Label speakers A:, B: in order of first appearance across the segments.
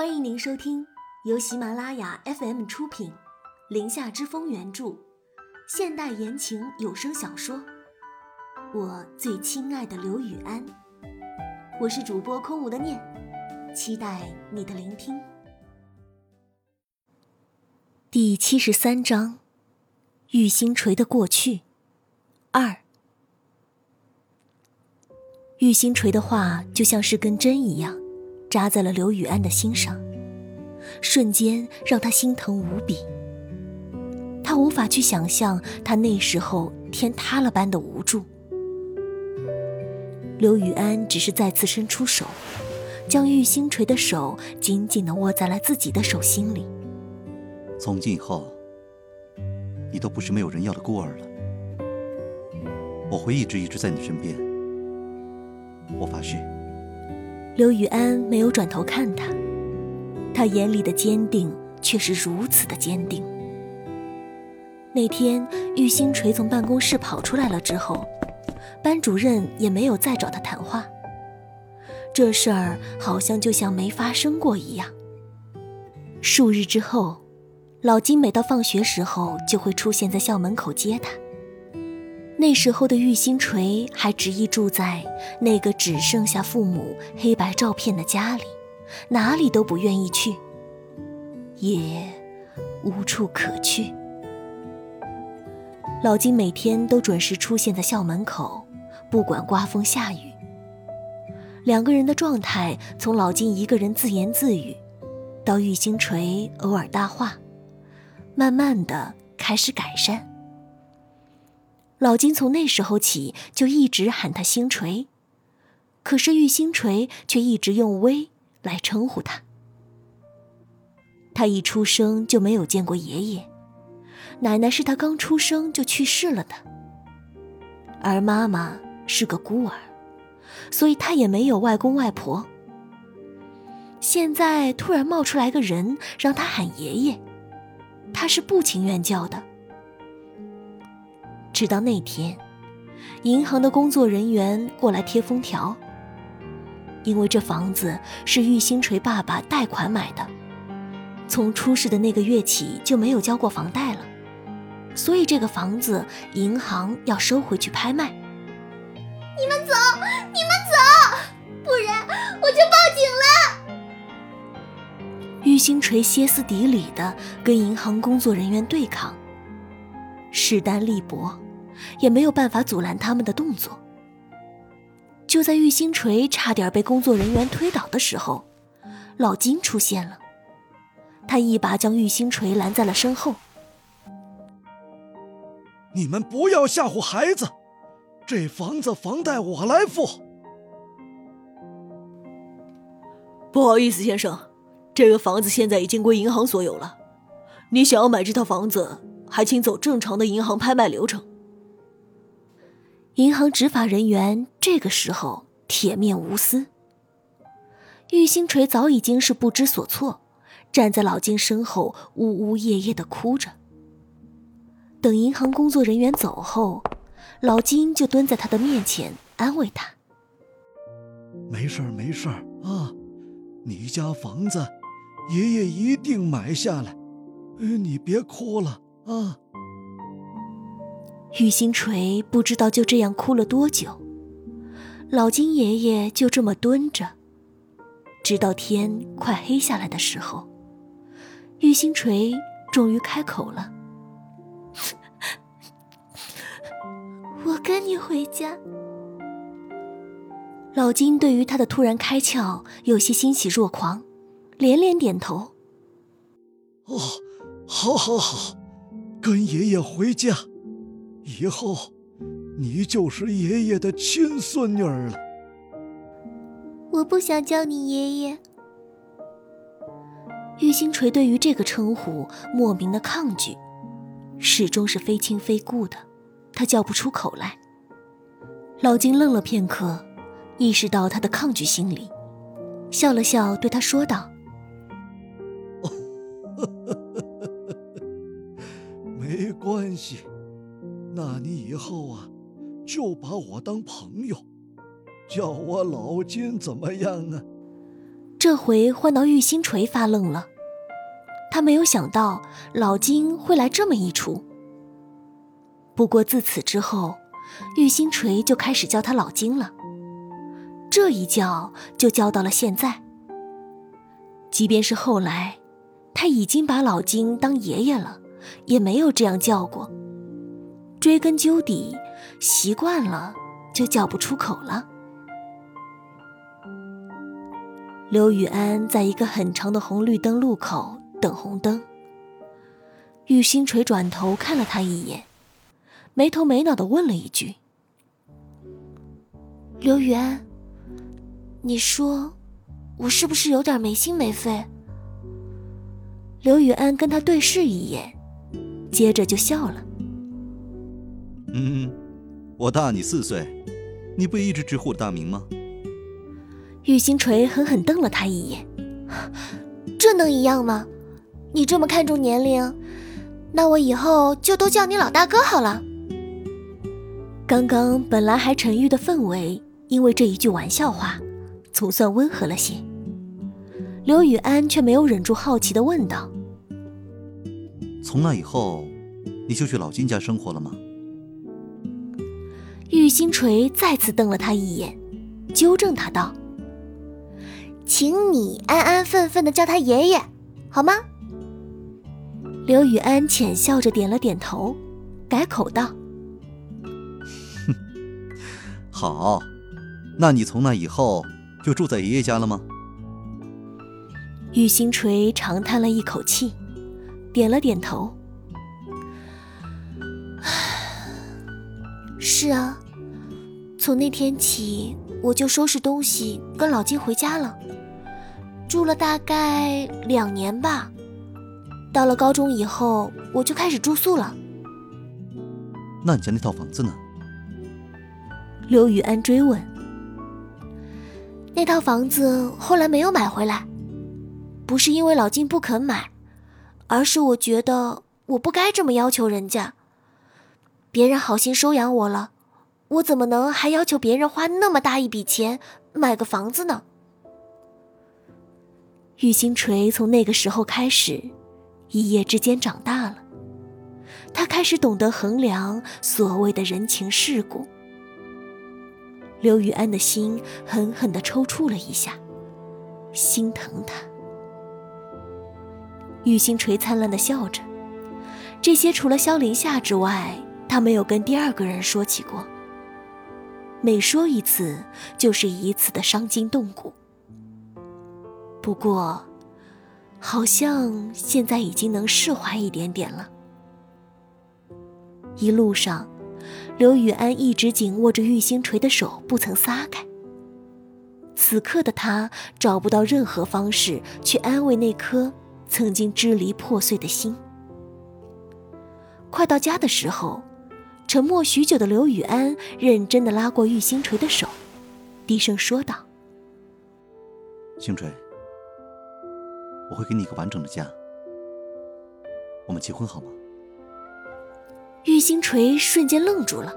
A: 欢迎您收听由喜马拉雅 FM 出品，《林下之风》原著，现代言情有声小说《我最亲爱的刘雨安》。我是主播空无的念，期待你的聆听。第七十三章：玉星锤的过去二。玉星锤的话就像是根针一样。扎在了刘雨安的心上，瞬间让他心疼无比。他无法去想象他那时候天塌了般的无助。刘雨安只是再次伸出手，将玉星锤的手紧紧地握在了自己的手心里。
B: 从今以后，你都不是没有人要的孤儿了。我会一直一直在你身边。我发誓。
A: 刘雨安没有转头看他，他眼里的坚定却是如此的坚定。那天玉星锤从办公室跑出来了之后，班主任也没有再找他谈话。这事儿好像就像没发生过一样。数日之后，老金每到放学时候就会出现在校门口接他。那时候的玉星锤还执意住在那个只剩下父母黑白照片的家里，哪里都不愿意去，也无处可去。老金每天都准时出现在校门口，不管刮风下雨。两个人的状态从老金一个人自言自语，到玉星锤偶尔搭话，慢慢的开始改善。老金从那时候起就一直喊他星锤，可是玉星锤却一直用威来称呼他。他一出生就没有见过爷爷，奶奶是他刚出生就去世了的，而妈妈是个孤儿，所以他也没有外公外婆。现在突然冒出来个人让他喊爷爷，他是不情愿叫的。直到那天，银行的工作人员过来贴封条。因为这房子是玉星锤爸爸贷款买的，从出事的那个月起就没有交过房贷了，所以这个房子银行要收回去拍卖。
C: 你们走，你们走，不然我就报警了。
A: 玉星锤歇斯底里的跟银行工作人员对抗。势单力薄，也没有办法阻拦他们的动作。就在玉星锤差点被工作人员推倒的时候，老金出现了。他一把将玉星锤拦在了身后。
D: 你们不要吓唬孩子，这房子房贷我来付。
E: 不好意思，先生，这个房子现在已经归银行所有了。你想要买这套房子？还请走正常的银行拍卖流程。
A: 银行执法人员这个时候铁面无私。玉星锤早已经是不知所措，站在老金身后呜呜咽咽的哭着。等银行工作人员走后，老金就蹲在他的面前安慰他：“
D: 没事儿，没事儿啊，你家房子，爷爷一定买下来，你别哭了。”啊！
A: 玉星锤不知道就这样哭了多久，老金爷爷就这么蹲着，直到天快黑下来的时候，玉星锤终于开口了：“
C: 我跟你回家。”
A: 老金对于他的突然开窍有些欣喜若狂，连连点头：“
D: 哦，好，好，好。”跟爷爷回家，以后你就是爷爷的亲孙女儿了。
C: 我不想叫你爷爷。
A: 玉星锤对于这个称呼莫名的抗拒，始终是非亲非故的，他叫不出口来。老金愣了片刻，意识到他的抗拒心理，笑了笑，对他说道。
D: 没关系，那你以后啊，就把我当朋友，叫我老金怎么样啊？
A: 这回换到玉星锤发愣了，他没有想到老金会来这么一出。不过自此之后，玉星锤就开始叫他老金了。这一叫就叫到了现在。即便是后来，他已经把老金当爷爷了，也没有这样叫过。追根究底，习惯了就叫不出口了。刘雨安在一个很长的红绿灯路口等红灯。玉星锤转头看了他一眼，没头没脑的问了一句：“刘雨安，你说我是不是有点没心没肺？”刘雨安跟他对视一眼，接着就笑了。
B: 嗯，我大你四岁，你不也一直直呼我大名吗？
A: 玉星锤狠狠瞪了他一眼，
C: 这能一样吗？你这么看重年龄，那我以后就都叫你老大哥好了。
A: 刚刚本来还沉郁的氛围，因为这一句玩笑话，总算温和了些。刘雨安却没有忍住好奇的问道：“
B: 从那以后，你就去老金家生活了吗？”
A: 玉星锤再次瞪了他一眼，纠正他道：“
C: 请你安安分分的叫他爷爷，好吗？”
A: 刘雨安浅笑着点了点头，改口道：“
B: 哼，好，那你从那以后就住在爷爷家了吗？”
A: 玉星锤长叹了一口气，点了点头。
C: 是啊，从那天起，我就收拾东西跟老金回家了，住了大概两年吧。到了高中以后，我就开始住宿了。
B: 那你家那套房子呢？
A: 刘雨安追问。
C: 那套房子后来没有买回来，不是因为老金不肯买，而是我觉得我不该这么要求人家。别人好心收养我了，我怎么能还要求别人花那么大一笔钱买个房子呢？
A: 玉星锤从那个时候开始，一夜之间长大了，他开始懂得衡量所谓的人情世故。刘雨安的心狠狠地抽搐了一下，心疼他。玉星锤灿烂地笑着，这些除了萧凌夏之外。他没有跟第二个人说起过，每说一次就是一次的伤筋动骨。不过，好像现在已经能释怀一点点了。一路上，刘雨安一直紧握着玉星锤的手不曾撒开。此刻的他找不到任何方式去安慰那颗曾经支离破碎的心。快到家的时候。沉默许久的刘雨安认真的拉过玉星锤的手，低声说道：“
B: 星锤，我会给你一个完整的家，我们结婚好吗？”
A: 玉星锤瞬间愣住了，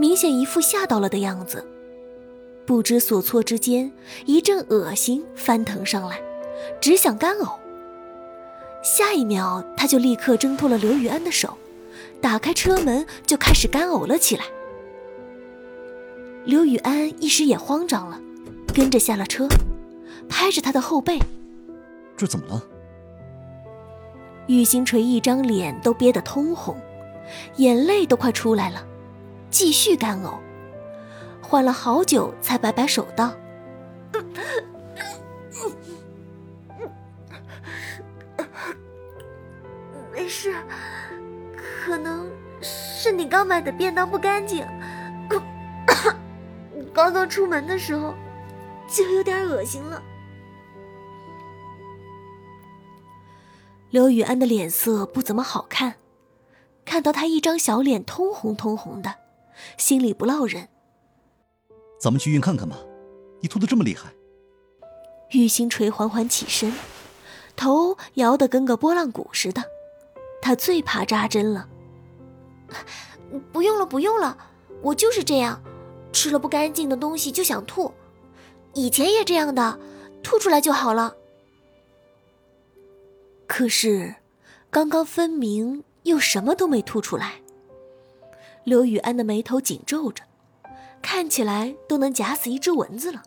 A: 明显一副吓到了的样子，不知所措之间，一阵恶心翻腾上来，只想干呕。下一秒，他就立刻挣脱了刘雨安的手。打开车门就开始干呕了起来。刘雨安一时也慌张了，跟着下了车，拍着他的后背：“
B: 这怎么了？”
A: 玉星锤一张脸都憋得通红，眼泪都快出来了，继续干呕，缓了好久才摆摆手道：“
C: 是你刚买的便当不干净，刚刚出门的时候就有点恶心了。
A: 刘雨安的脸色不怎么好看，看到他一张小脸通红通红的，心里不落忍。
B: 咱们去医院看看吧，你吐的这么厉害。
A: 玉星锤缓缓起身，头摇得跟个拨浪鼓似的，他最怕扎针了。
C: 不用了，不用了，我就是这样，吃了不干净的东西就想吐，以前也这样的，吐出来就好了。
A: 可是，刚刚分明又什么都没吐出来。刘雨安的眉头紧皱着，看起来都能夹死一只蚊子了。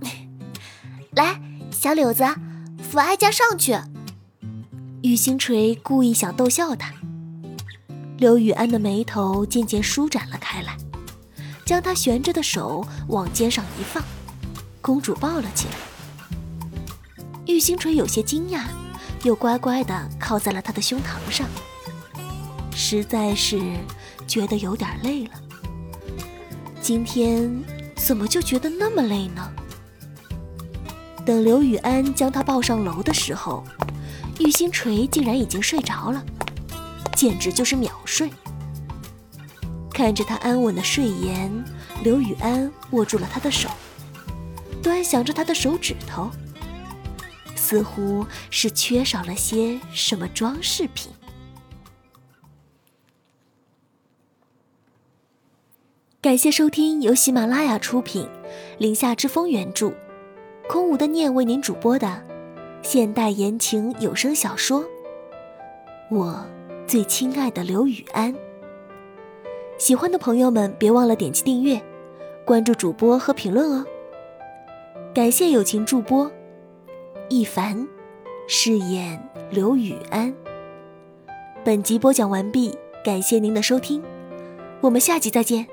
C: 来，小柳子，扶哀家上去。
A: 玉星锤故意想逗笑他。刘雨安的眉头渐渐舒展了开来，将他悬着的手往肩上一放，公主抱了起来。玉星锤有些惊讶，又乖乖地靠在了他的胸膛上。实在是觉得有点累了。今天怎么就觉得那么累呢？等刘雨安将他抱上楼的时候，玉星锤竟然已经睡着了，简直就是秒睡。看着他安稳的睡颜，刘雨安握住了他的手，端详着他的手指头，似乎是缺少了些什么装饰品。感谢收听由喜马拉雅出品，《林下之风》原著。空无的念为您主播的现代言情有声小说《我最亲爱的刘雨安》，喜欢的朋友们别忘了点击订阅、关注主播和评论哦。感谢友情助播一凡饰演刘雨安。本集播讲完毕，感谢您的收听，我们下集再见。